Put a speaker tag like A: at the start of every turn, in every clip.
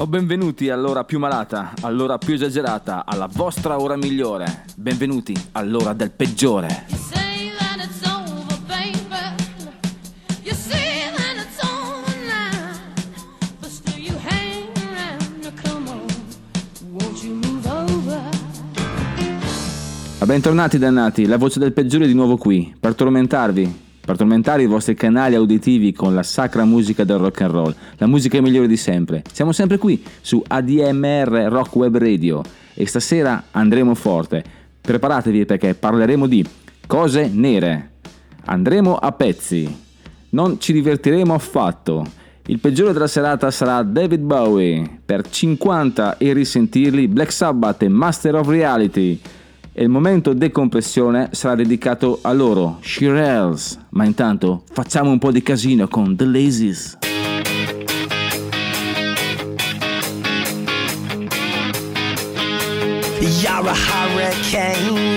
A: O benvenuti all'ora più malata, all'ora più esagerata, alla vostra ora migliore. Benvenuti all'ora del peggiore. Ma bentornati dannati, la voce del peggiore è di nuovo qui, per tormentarvi, per tormentare i vostri canali uditivi con la sacra musica del rock and roll, la musica migliore di sempre. Siamo sempre qui su ADMR Rock Web Radio e stasera andremo forte. Preparatevi perché parleremo di cose nere. Andremo a pezzi. Non ci divertiremo affatto. Il peggiore della serata sarà David Bowie. Per 50 e risentirli Black Sabbath e Master of Reality. E il momento decompressione sarà dedicato a loro, Shirelles. Ma intanto facciamo un po' di casino con The Lazies.
B: You're a hurricane,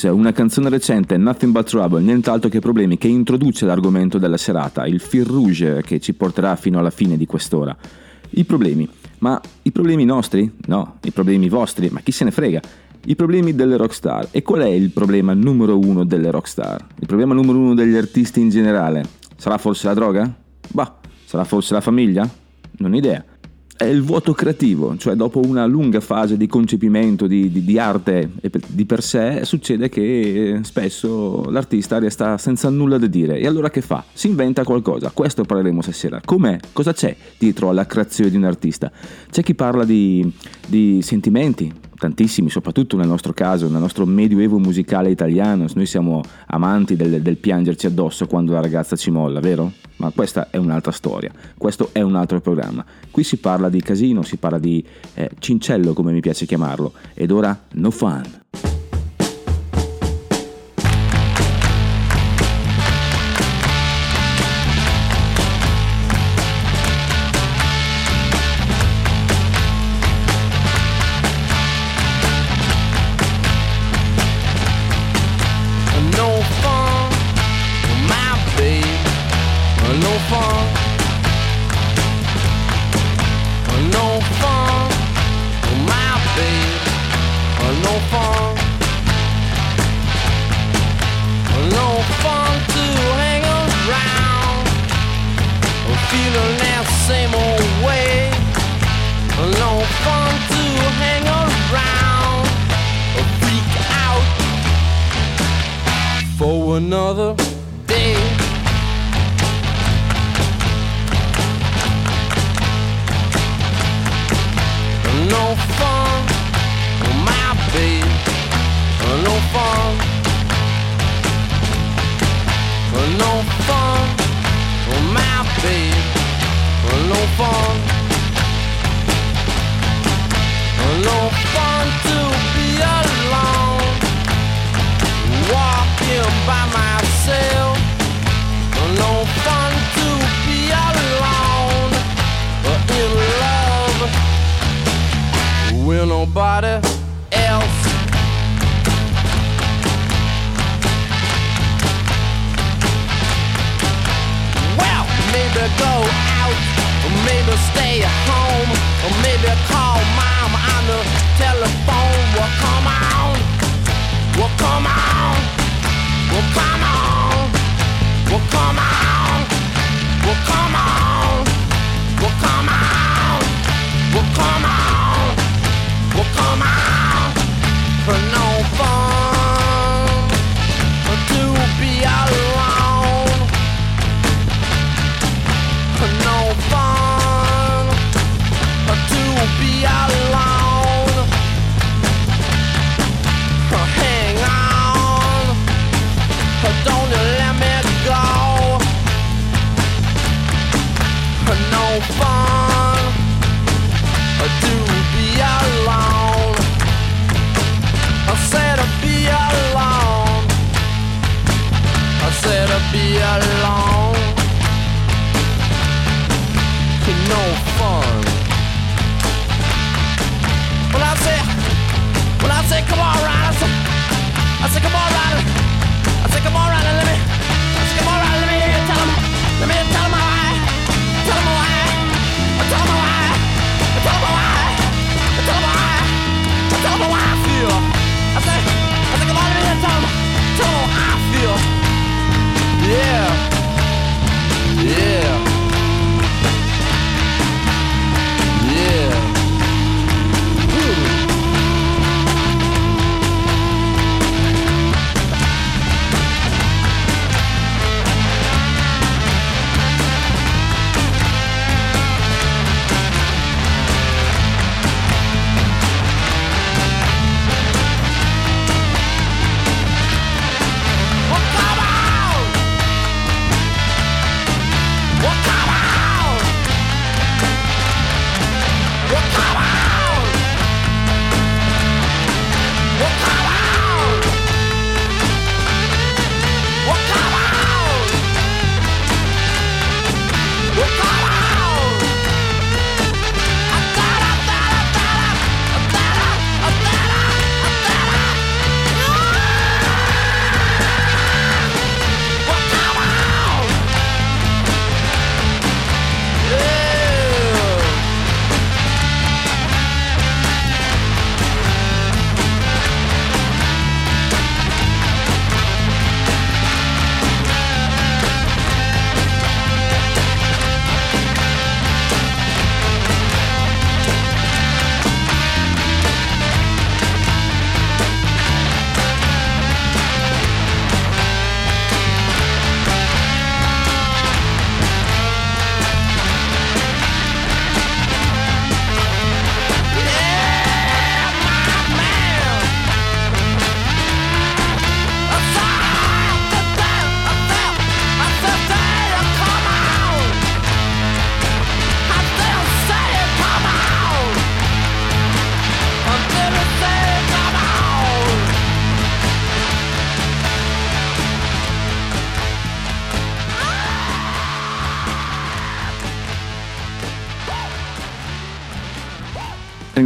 A: Lazies, una canzone recente, Nothing But Trouble, nient'altro che problemi, che introduce l'argomento della serata, il fil rouge che ci porterà fino alla fine di quest'ora. I problemi. Ma i problemi nostri? No, i problemi vostri, ma chi se ne frega.
B: I problemi delle rockstar. E qual è il problema numero uno delle rockstar? Il problema numero uno degli artisti in generale? Sarà forse la droga? Bah, sarà forse la famiglia? Non ho idea è il vuoto creativo, cioè dopo una lunga fase di concepimento di, di, di arte di per sé, succede che spesso l'artista resta senza nulla da dire. E allora che fa? Si inventa qualcosa. Questo parleremo stasera. Com'è? Cosa c'è dietro alla creazione di un artista? C'è chi parla di, di sentimenti, tantissimi, soprattutto nel nostro caso, nel nostro medioevo musicale italiano. Noi siamo amanti del, del, piangerci addosso quando la ragazza ci molla, vero? Ma questa è un'altra storia, questo è un altro programma. Qui si parla di casino, si parla di eh, cincello, come mi piace chiamarlo, ed ora no fun.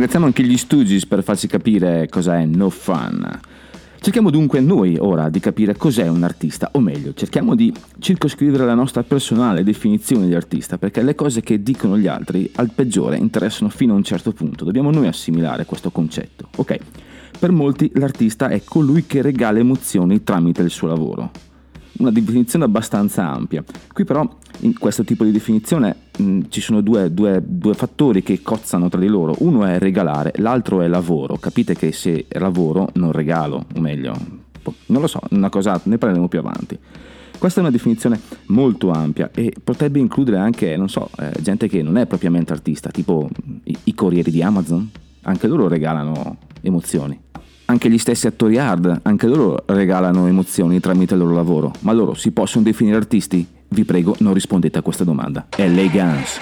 A: Ringraziamo anche gli Stooges per farci capire cosa è no fun. Cerchiamo dunque noi ora di capire cos'è un artista, o meglio, cerchiamo di circoscrivere la nostra personale definizione di artista, perché le cose che dicono gli altri al peggiore interessano fino a un certo punto. Dobbiamo noi assimilare questo concetto. Ok, per molti l'artista è colui che regala emozioni tramite il suo lavoro. Una definizione abbastanza ampia. Qui però in questo tipo di definizione mh, ci sono due, due- due fattori che cozzano tra di loro. Uno è regalare, l'altro è lavoro. Capite che se lavoro non regalo, o meglio, boh, non lo so, una cosa, ne parleremo più avanti. Questa è una definizione molto ampia e potrebbe includere anche, non so, eh, gente che non è propriamente artista, tipo i, i corrieri di Amazon. Anche loro regalano emozioni. Anche gli stessi attori hard, anche loro regalano emozioni tramite il loro lavoro. Ma loro si possono definire artisti? Vi prego, non rispondete a questa domanda. L.A. Guns.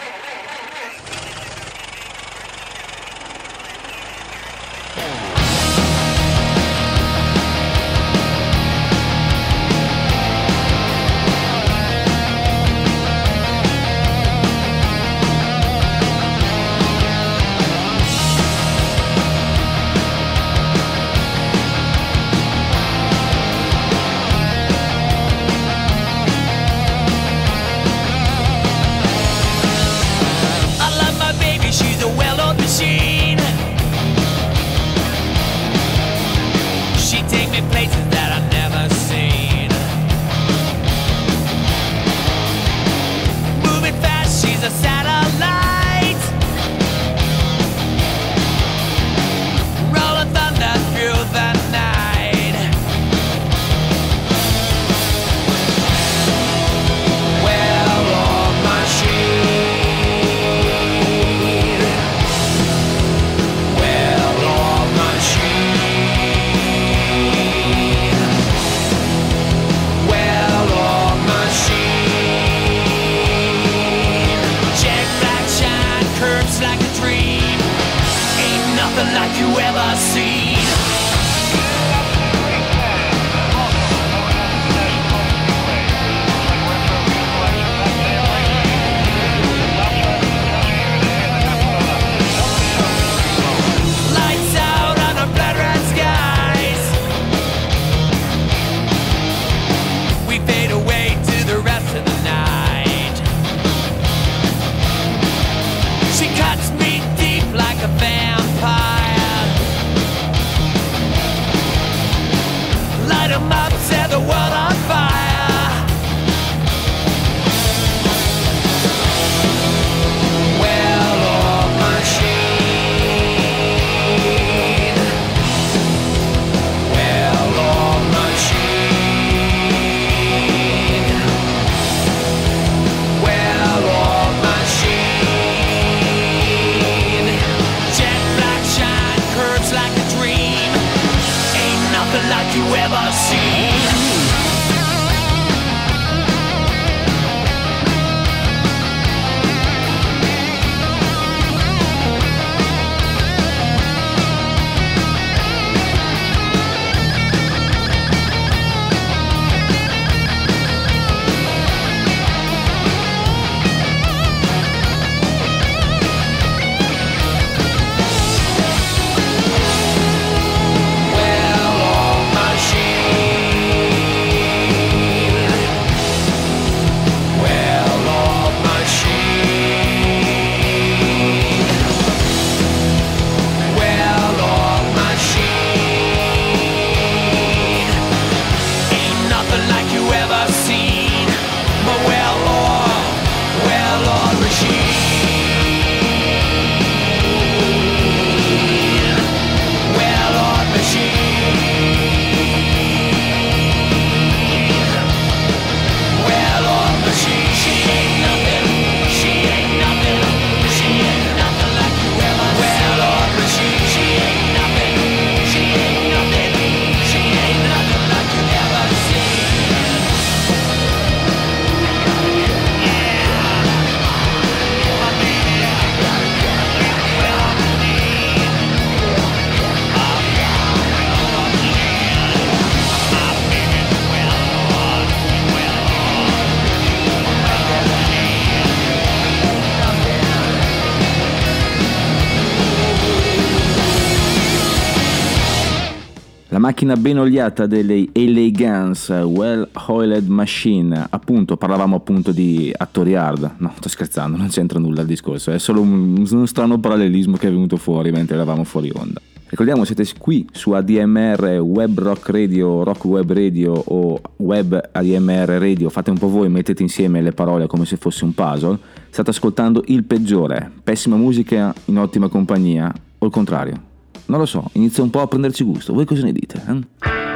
B: Like dream. Ain't nothing like you ever seen.
A: Macchina ben oliata delle Guns, Well Oiled Machine, appunto, parlavamo appunto di attori hard, no, sto scherzando, non c'entra nulla il discorso, è solo un, un strano parallelismo che è venuto fuori mentre eravamo fuori onda. Ricordiamo siete qui su ADMR Web Rock Radio, Rock Web Radio o Web ADMR Radio, fate un po' voi, mettete insieme le parole come se fosse un puzzle. State ascoltando il peggiore, pessima musica in ottima compagnia o il contrario. Non lo so, inizia un po' a prenderci gusto, voi cosa ne dite? eh?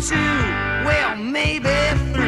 C: Two, well, maybe three.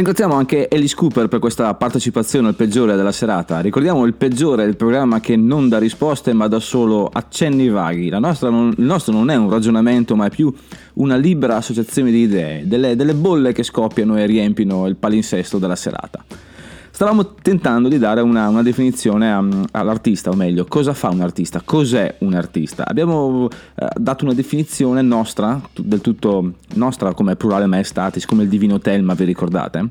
A: Ringraziamo anche Alice Cooper per questa partecipazione al peggiore della serata. Ricordiamo il peggiore è il programma che non dà risposte ma dà solo accenni vaghi. Non- il nostro non è un ragionamento ma è più una libera associazione di idee, delle, delle bolle che scoppiano e riempiono il palinsesto della serata. Stavamo tentando di dare una, una definizione a- all'artista, o meglio, cosa fa un artista, cos'è un artista. Abbiamo eh, dato una definizione nostra, del tutto nostra come plurale maestatis, come il divino Telma, vi ricordate?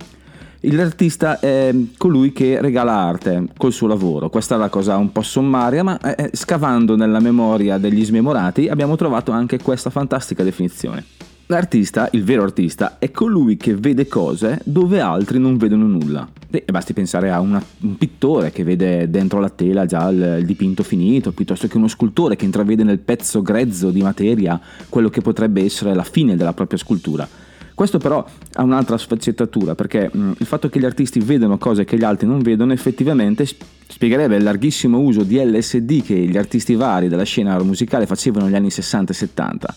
A: L'artista è colui che regala arte col suo lavoro. Questa è la cosa un po' sommaria, ma eh, eh, scavando nella memoria degli smemorati abbiamo trovato anche questa fantastica definizione. L'artista, il vero artista, è colui che vede cose dove altri non vedono nulla. E basti pensare a una- un pittore che vede dentro la tela già il, il dipinto finito, piuttosto che uno scultore che intravede nel pezzo grezzo di materia quello che potrebbe essere la fine della propria scultura. Questo però ha un'altra sfaccettatura, perché mh, il fatto che gli artisti vedono cose che gli altri non vedono effettivamente sp- spiegherebbe il larghissimo uso di LSD che gli artisti vari della scena musicale facevano negli anni 60 e 70.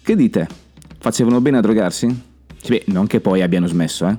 A: Che dite?
D: Facevano bene a drogarsi? Sì, Beh, non che poi abbiano smesso, eh.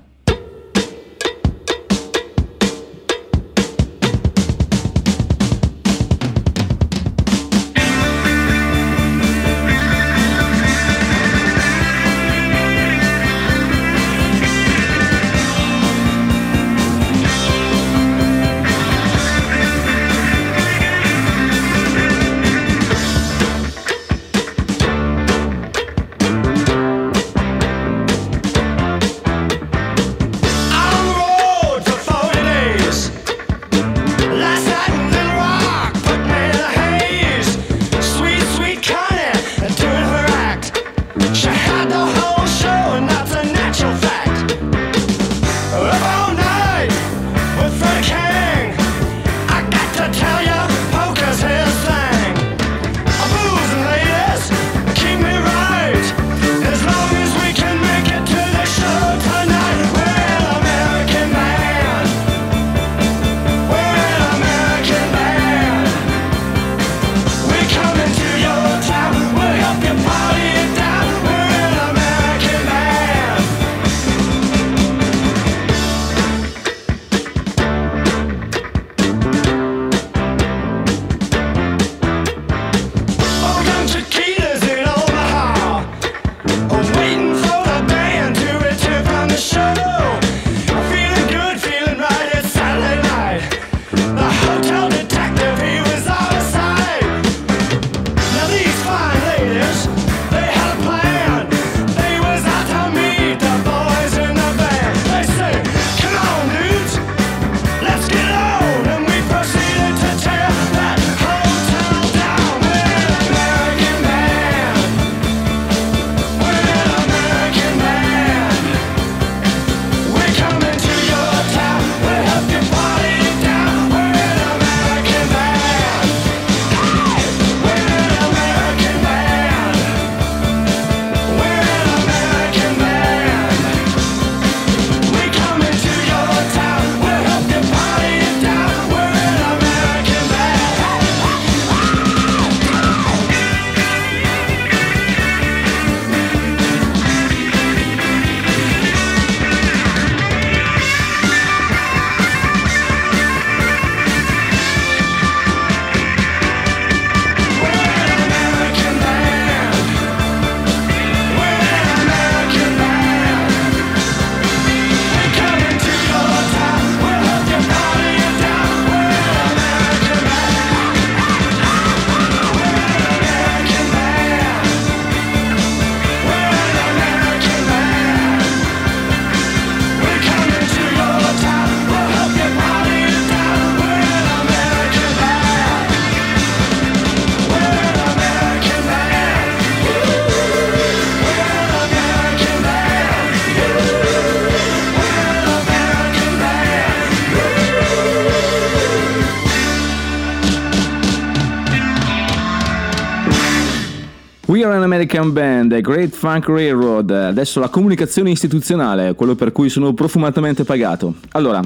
A: American band,
D: Great Funk Railroad. Adesso la comunicazione istituzionale, quello per cui sono profumatamente pagato. Allora,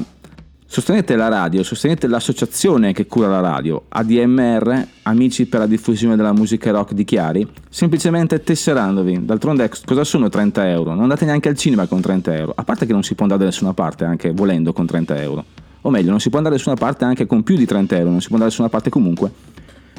D: sostenete la radio, sostenete l'associazione che cura la radio, ADMR, Amici per la diffusione della musica rock di Chiari, semplicemente tesserandovi. D'altronde, cosa sono 30 euro? Non andate neanche al cinema con 30 euro, a parte che non si può andare da nessuna parte anche volendo con 30 euro. O meglio, non si può andare da nessuna parte anche con più di 30 euro, non si può andare da nessuna parte comunque.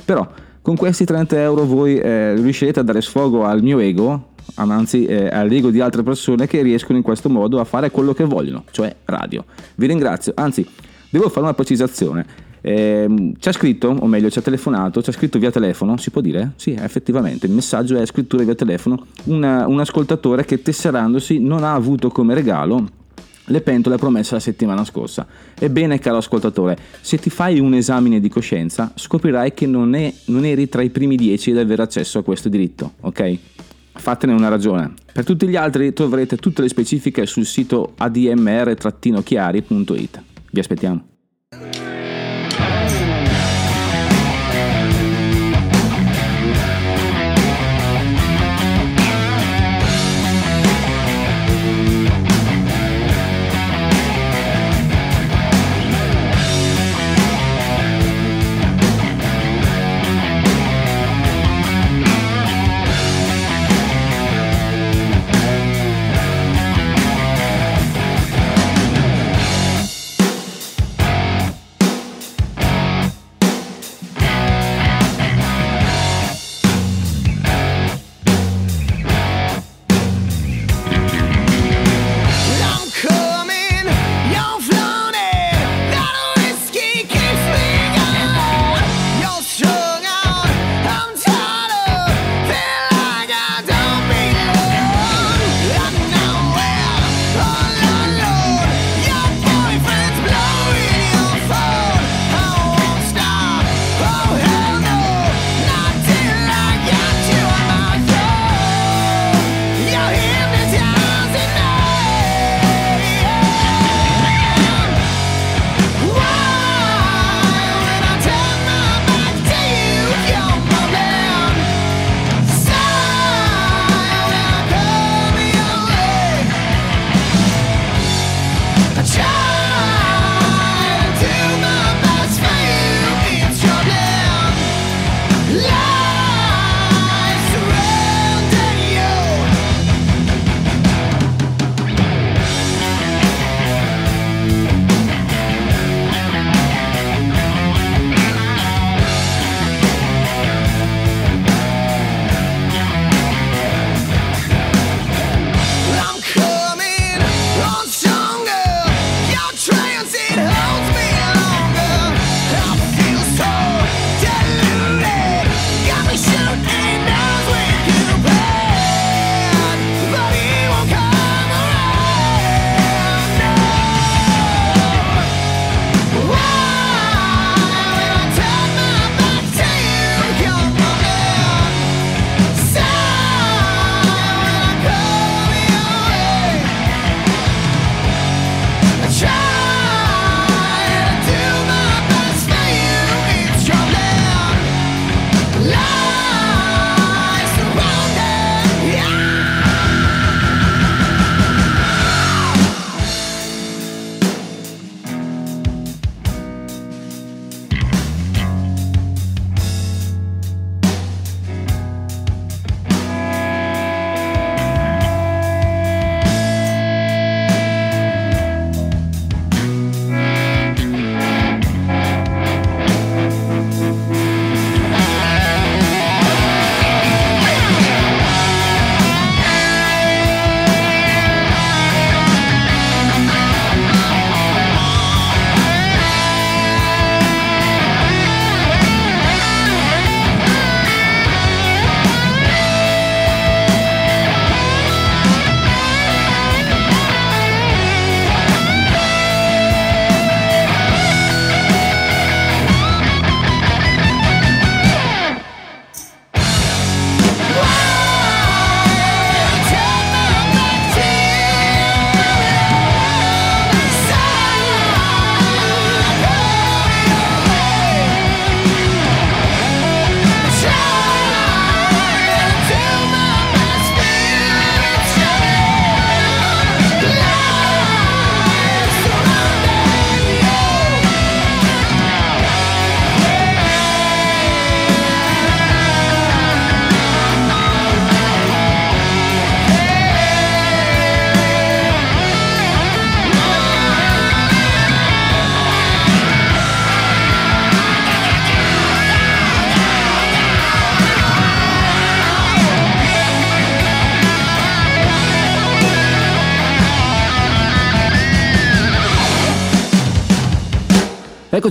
D: Però con questi 30 euro voi eh, riuscirete a dare sfogo al mio ego, anzi eh, all'ego di altre persone che riescono in questo modo a fare quello che vogliono, cioè radio. Vi ringrazio, anzi devo fare una precisazione. Ehm, ci ha scritto, o meglio ci ha telefonato, ci ha scritto via telefono, si può dire? Sì, effettivamente, il messaggio è scrittura via telefono, una- un ascoltatore che tesserandosi non ha avuto come regalo le pentole promesse la settimana scorsa. Ebbene, caro ascoltatore, se ti fai un esame di coscienza, scoprirai che non, è- non eri tra i primi dieci ad avere accesso a questo diritto, ok? Fatene una ragione. Per tutti gli altri troverete tutte le specifiche sul sito admr-chiari.it. Vi aspettiamo.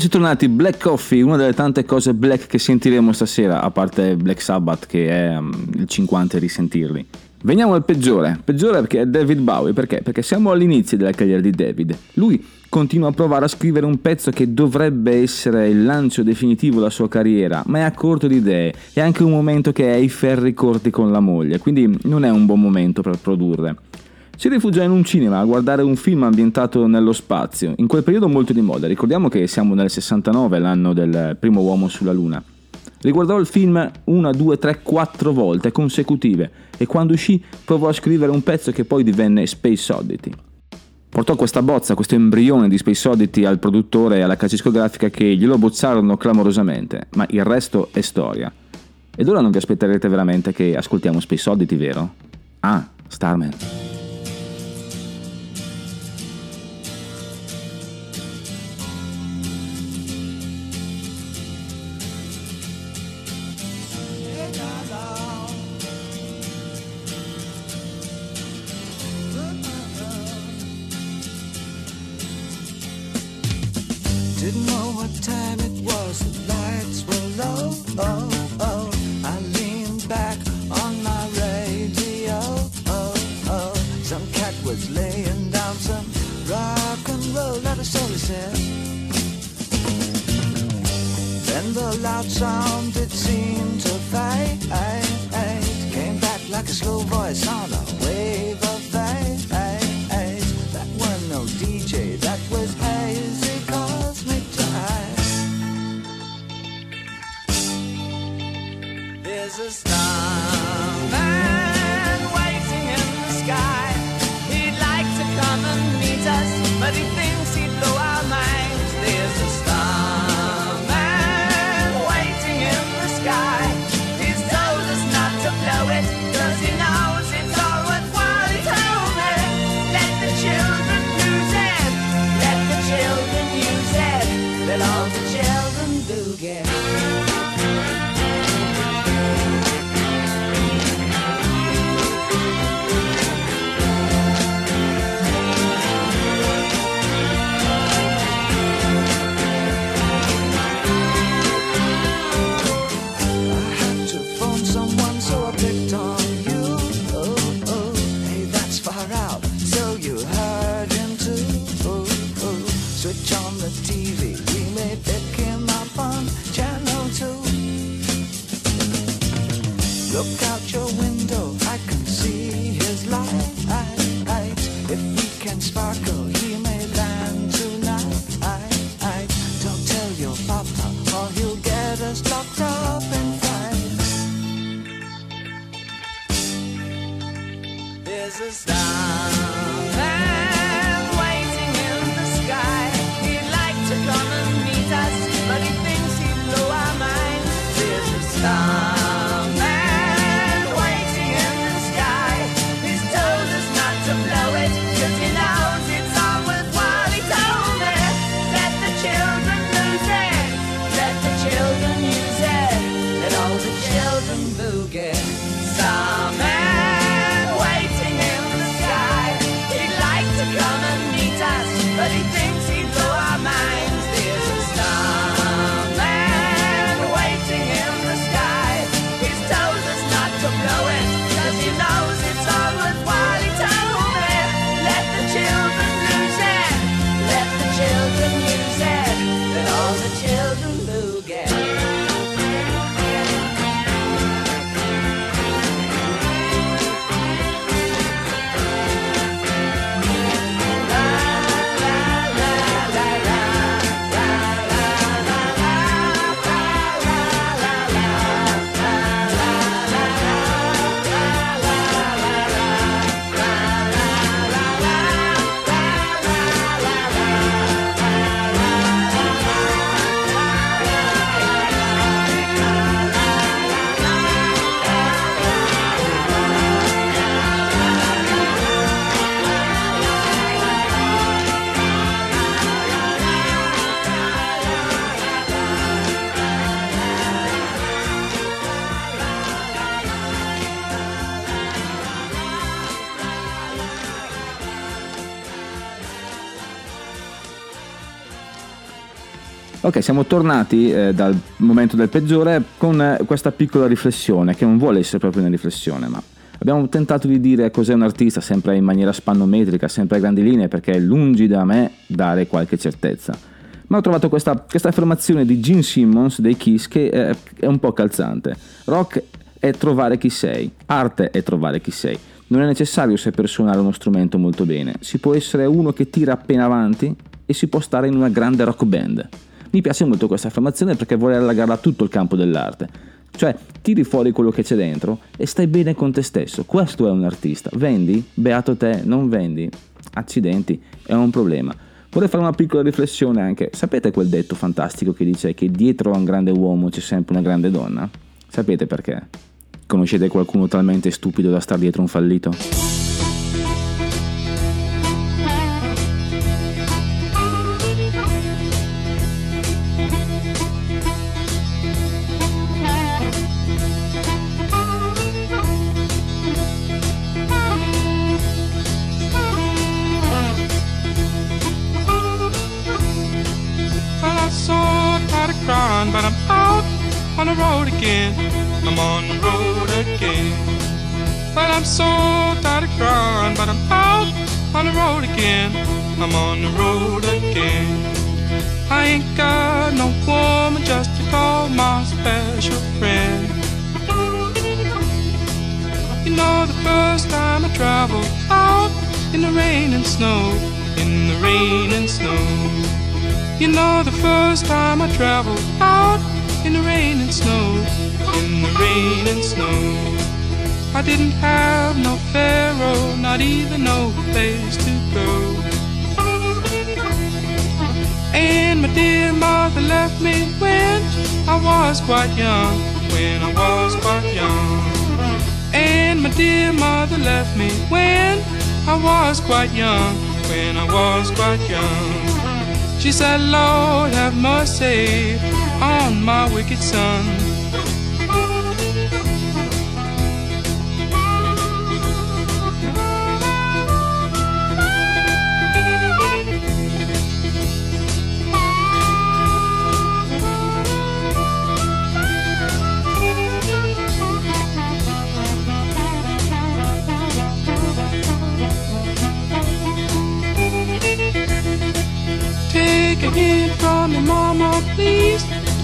E: Eccoci tornati, Black Coffee, una delle tante cose black che sentiremo stasera, a parte Black Sabbath che è um, il 50 risentirli. Veniamo al peggiore, peggiore perché è David Bowie, perché? Perché siamo all'inizio della carriera di David. Lui continua a provare a scrivere un pezzo che dovrebbe essere il lancio definitivo della sua carriera, ma è a corto di idee, è anche un momento che è ai ferri corti con la moglie, quindi non è un buon momento per produrre. Si rifugia in un cinema a guardare un film ambientato nello spazio, in quel periodo molto di moda, ricordiamo che siamo nel 69, l'anno del primo uomo sulla Luna. Riguardò il film una, due, tre, quattro volte consecutive e quando uscì provò a scrivere un pezzo che poi divenne Space Oddity. Portò questa bozza, questo embrione di Space Oddity al produttore e alla casa discografica che glielo bozzarono clamorosamente, ma il resto è storia. Ed ora non vi aspetterete veramente che ascoltiamo Space Oddity, vero? Ah, Starman.
A: Ok, siamo tornati eh, dal momento del peggiore con eh, questa piccola riflessione, che non vuole essere proprio una riflessione, ma abbiamo tentato di dire cos'è un artista sempre in maniera spannometrica, sempre a grandi linee, perché è lungi da me dare qualche certezza. Ma ho trovato questa, questa affermazione di Gene Simmons dei Kiss che eh, è un po' calzante. Rock è trovare chi sei, arte è trovare chi sei. Non è necessario saper suonare uno strumento molto bene, si può essere uno che tira appena avanti e si può stare in una grande rock band. Mi piace molto questa affermazione perché vuole allargarla a tutto il campo dell'arte. Cioè, tiri fuori quello che c'è dentro e stai bene con te stesso. Questo è un artista. Vendi? Beato te, non vendi? Accidenti, è un problema. Vorrei fare una piccola riflessione anche. Sapete quel detto fantastico che dice che dietro a un grande uomo c'è sempre una grande donna? Sapete perché? Conoscete qualcuno talmente stupido da star dietro un fallito?
F: Quite young, when I was quite young. She said, Lord, have mercy on my wicked son.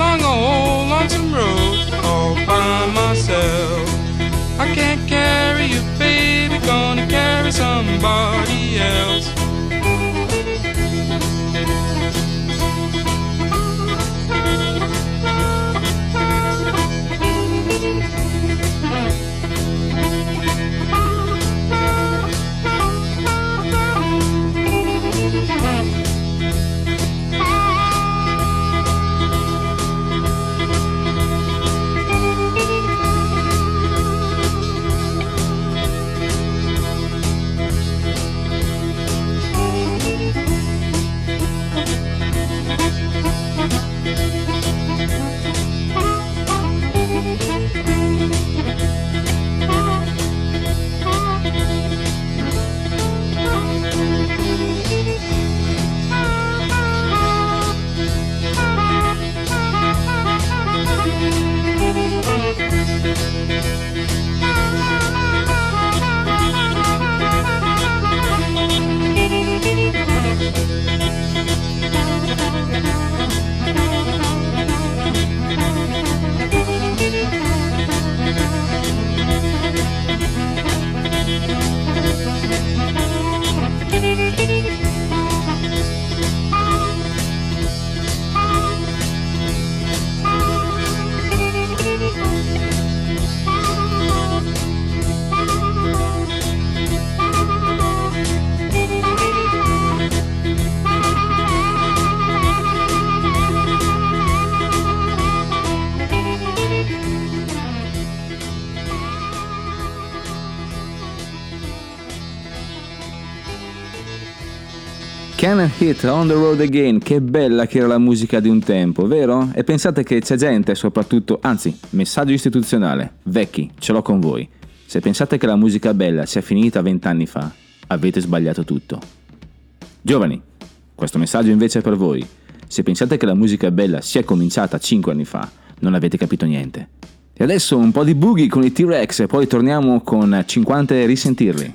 F: long old lonesome road all by myself. I can't carry you, baby, gonna carry somebody else.
A: Can Hit On The Road Again, che bella che era la musica di un tempo, vero? E pensate che c'è gente, soprattutto, anzi, messaggio istituzionale, vecchi, ce l'ho con voi. Se pensate che la musica bella sia finita vent'anni fa, avete sbagliato tutto. Giovani, questo messaggio invece è per voi. Se pensate che la musica bella sia cominciata 5 anni fa, non avete capito niente. E adesso un po' di boogie con i T-Rex e poi torniamo con 50 e risentirli.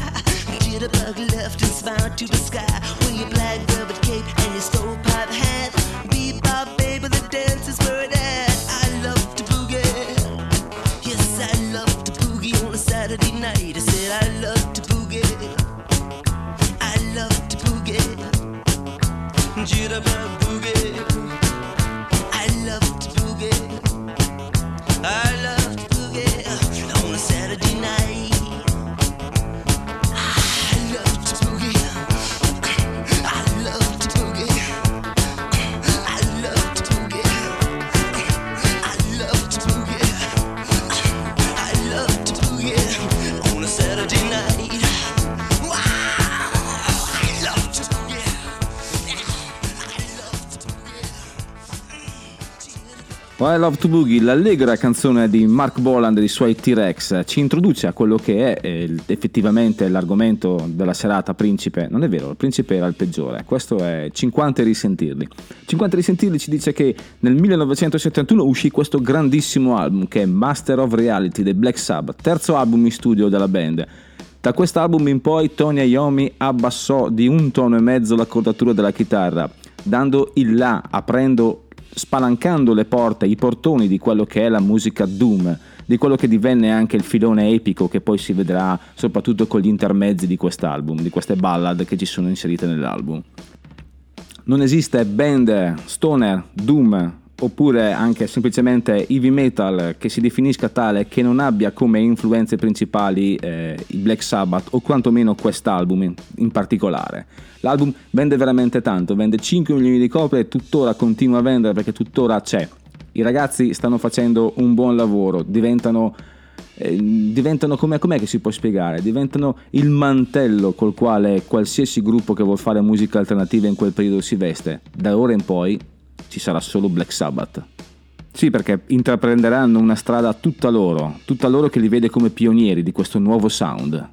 G: Jitterbug bug left and smiled to the sky. With your black velvet cape and your stovepipe hat. Bebop, baby, the dance is where it at. I Love to Boogie,
A: l'allegra canzone di Mark Boland e dei suoi T-Rex, ci introduce a quello che è eh, effettivamente l'argomento della serata Principe. Non è vero, il Principe era il peggiore, questo è 50 e risentirli. 50 e risentirli ci dice che nel 1971 uscì questo grandissimo album che è Master of Reality dei Black Sabbath, terzo album in studio della band. Da quest'album in poi Tony Iommi abbassò di un tono e mezzo l'accordatura della chitarra, dando il là, aprendo, spalancando le porte, i portoni di quello che è la musica Doom, di quello che divenne anche il filone epico che poi si vedrà soprattutto con gli intermezzi di quest'album, di queste ballad che ci sono inserite nell'album. Non esiste band stoner, doom oppure anche semplicemente heavy metal che si definisca tale che non abbia come influenze principali eh, i Black Sabbath o quantomeno quest'album in, particolare. L'album vende veramente tanto, vende 5 milioni di copie e tuttora continua a vendere perché tuttora c'è. I ragazzi stanno facendo un buon lavoro, diventano eh, diventano come com'è che si può spiegare? Diventano il mantello col quale qualsiasi gruppo che vuol fare musica alternativa in quel periodo si veste. Da ora in poi ci sarà solo Black Sabbath. Sì, perché intraprenderanno una strada tutta loro, tutta loro che li vede come pionieri di questo nuovo sound.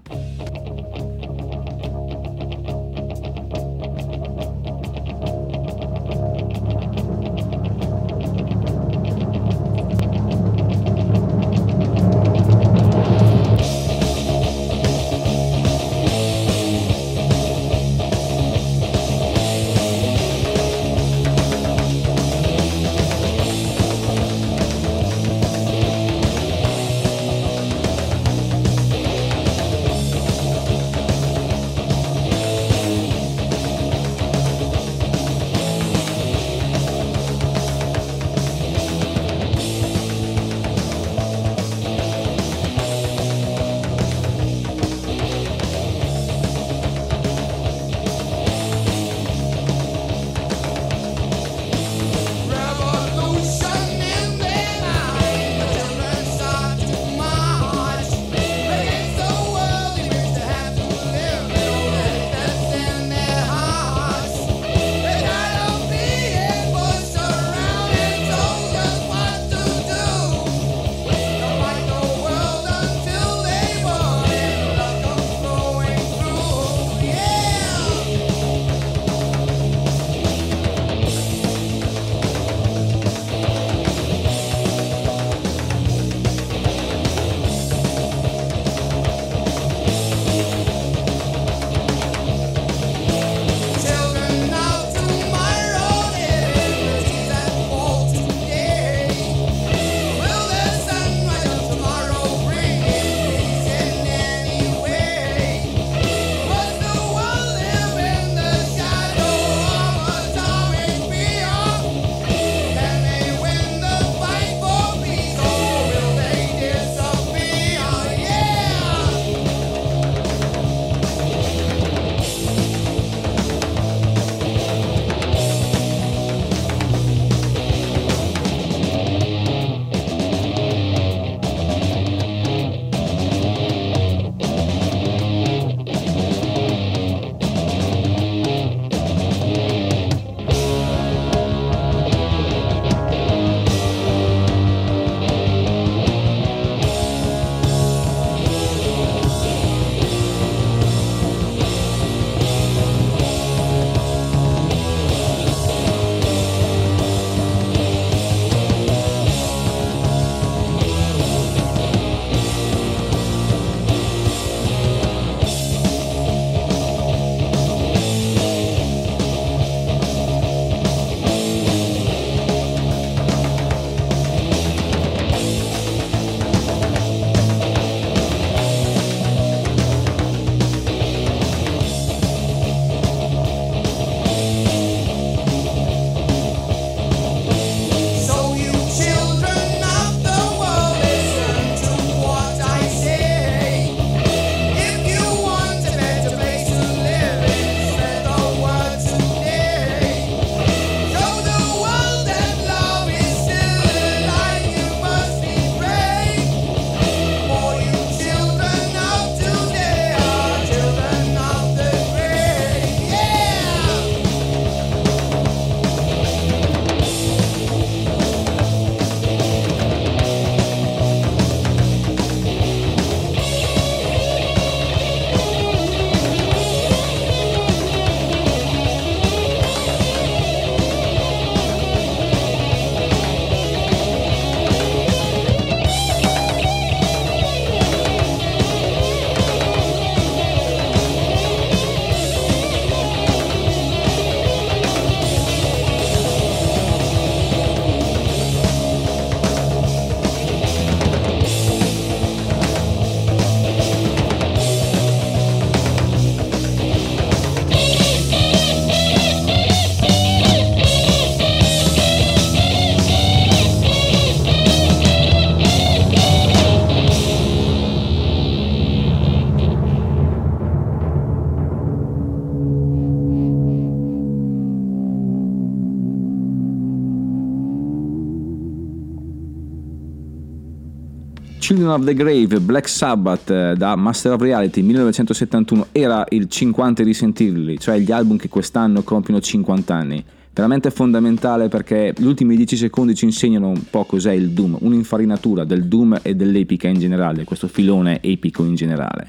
A: Children of the Grave, Black Sabbath eh, da Master of Reality 1971 era il 50 risentirli, cioè gli album che quest'anno compiono 50 anni. Veramente fondamentale perché gli ultimi 10 secondi ci insegnano un po' cos'è il Doom, un'infarinatura del Doom e dell'epica in generale, questo filone epico in generale.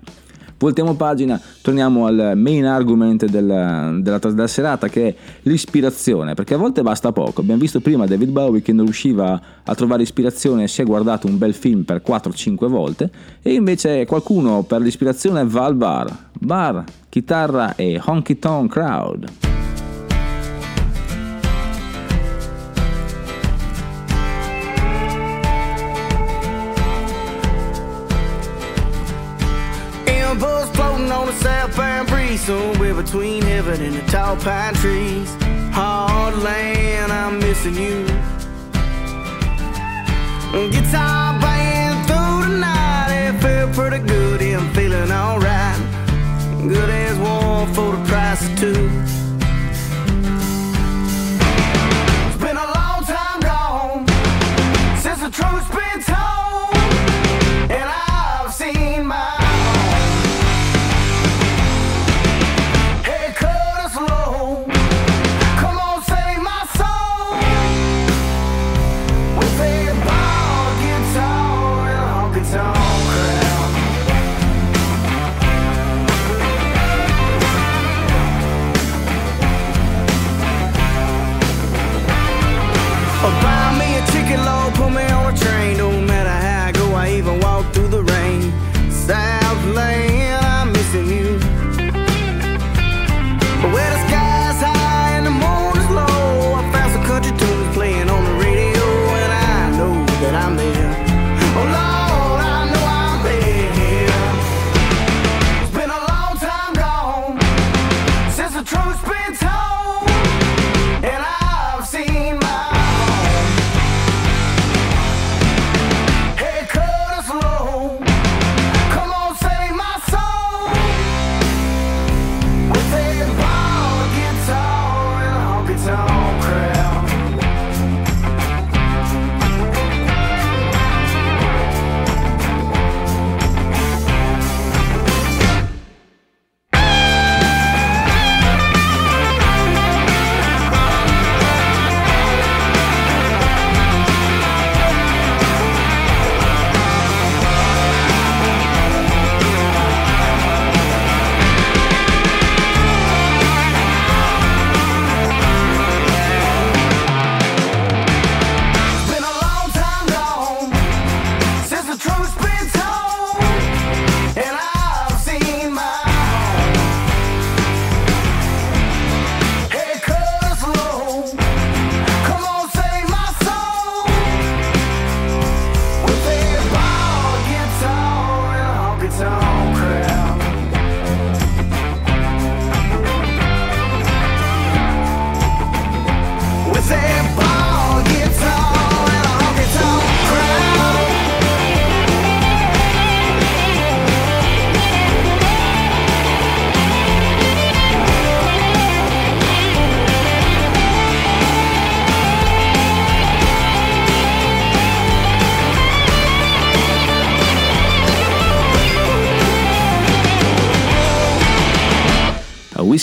A: Voltiamo pagina, torniamo al main argument della, della, della serata che è l'ispirazione, perché a volte basta poco. Abbiamo visto prima David Bowie che non riusciva a trovare ispirazione e si è guardato un bel film per 4-5 volte e invece qualcuno per l'ispirazione va al bar. Bar, chitarra e honky tonk crowd.
C: Somewhere between heaven and the tall pine trees. Hard land, I'm missing you. Guitar playing through the night, it felt pretty good, yeah, I'm feeling alright. Good as one for the price of two. It's been a long time gone since the truth's been told,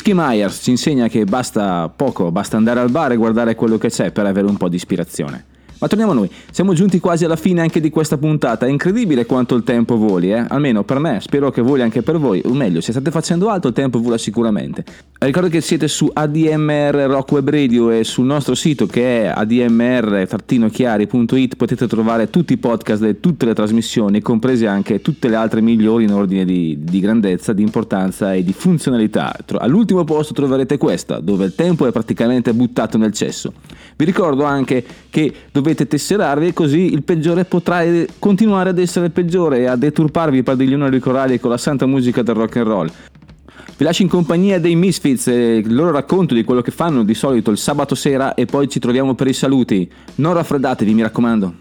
A: Whiskey Myers ci insegna che basta poco, basta andare al bar e guardare quello che c'è per avere un po' di ispirazione. Ma torniamo a noi, siamo giunti quasi alla fine anche di questa puntata, è incredibile quanto il tempo voli, eh? almeno per me, spero che voli anche per voi, o meglio, se state facendo altro il tempo vola sicuramente. Ricordo che siete su ADMR Rock Web Radio e sul nostro sito che è admr-chiari.it potete trovare tutti i podcast e tutte le trasmissioni, comprese anche tutte le altre migliori in ordine di, di grandezza, di importanza e di funzionalità. All'ultimo posto troverete questa, dove il tempo è praticamente buttato nel cesso. Vi ricordo anche che dovete tesserarvi e così il peggiore potrà eh, continuare ad essere peggiore e a deturparvi i padiglioni corali con la santa musica del rock and roll. Vi lascio in compagnia dei Misfits e il loro racconto di quello che fanno di solito il sabato sera e poi ci troviamo per i saluti. Non raffreddatevi, mi raccomando.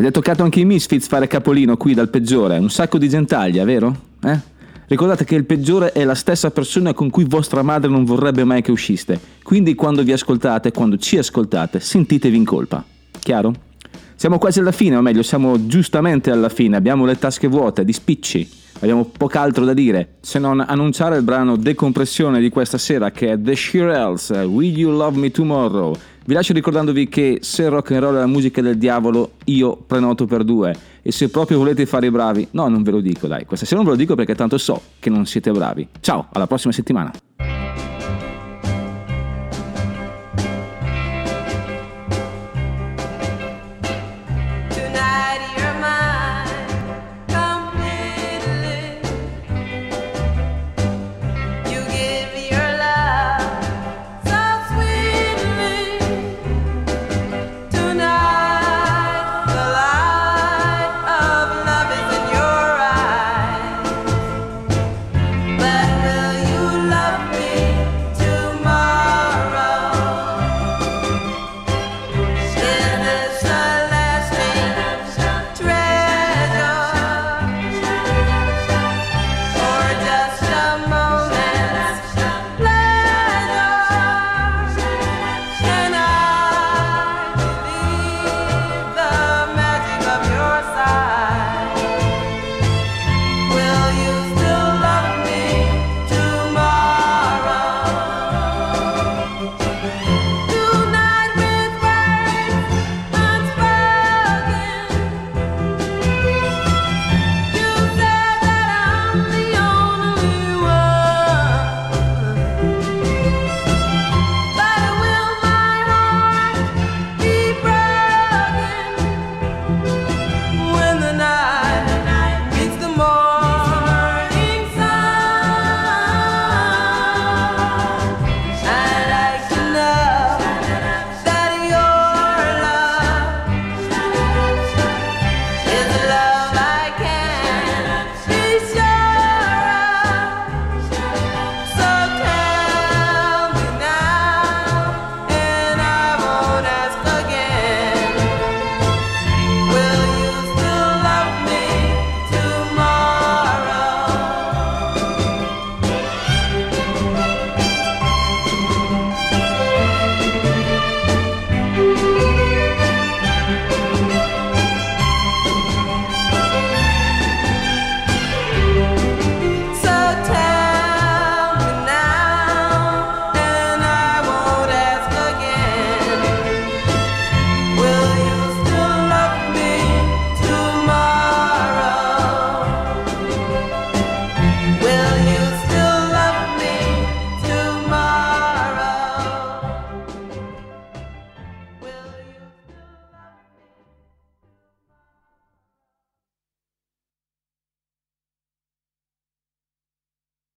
A: Ed è toccato anche ai Misfits fare capolino qui dal peggiore, un sacco di gentaglia, vero? Eh? Ricordate che il peggiore è la stessa persona con cui vostra madre non vorrebbe mai che usciste. Quindi quando vi ascoltate, quando ci ascoltate, sentitevi in colpa. Chiaro? Siamo quasi alla fine, o meglio, siamo giustamente alla fine. Abbiamo le tasche vuote di spicci. Abbiamo poch'altro da dire, se non annunciare il brano decompressione di questa sera che è The Shirelles, Will You Love Me Tomorrow. Vi lascio ricordandovi che se il rock and roll è la musica del diavolo, io prenoto per due. E se proprio volete fare i bravi, no, non ve lo dico, dai, questa sera non ve lo dico perché tanto so che non siete bravi. Ciao, alla prossima settimana.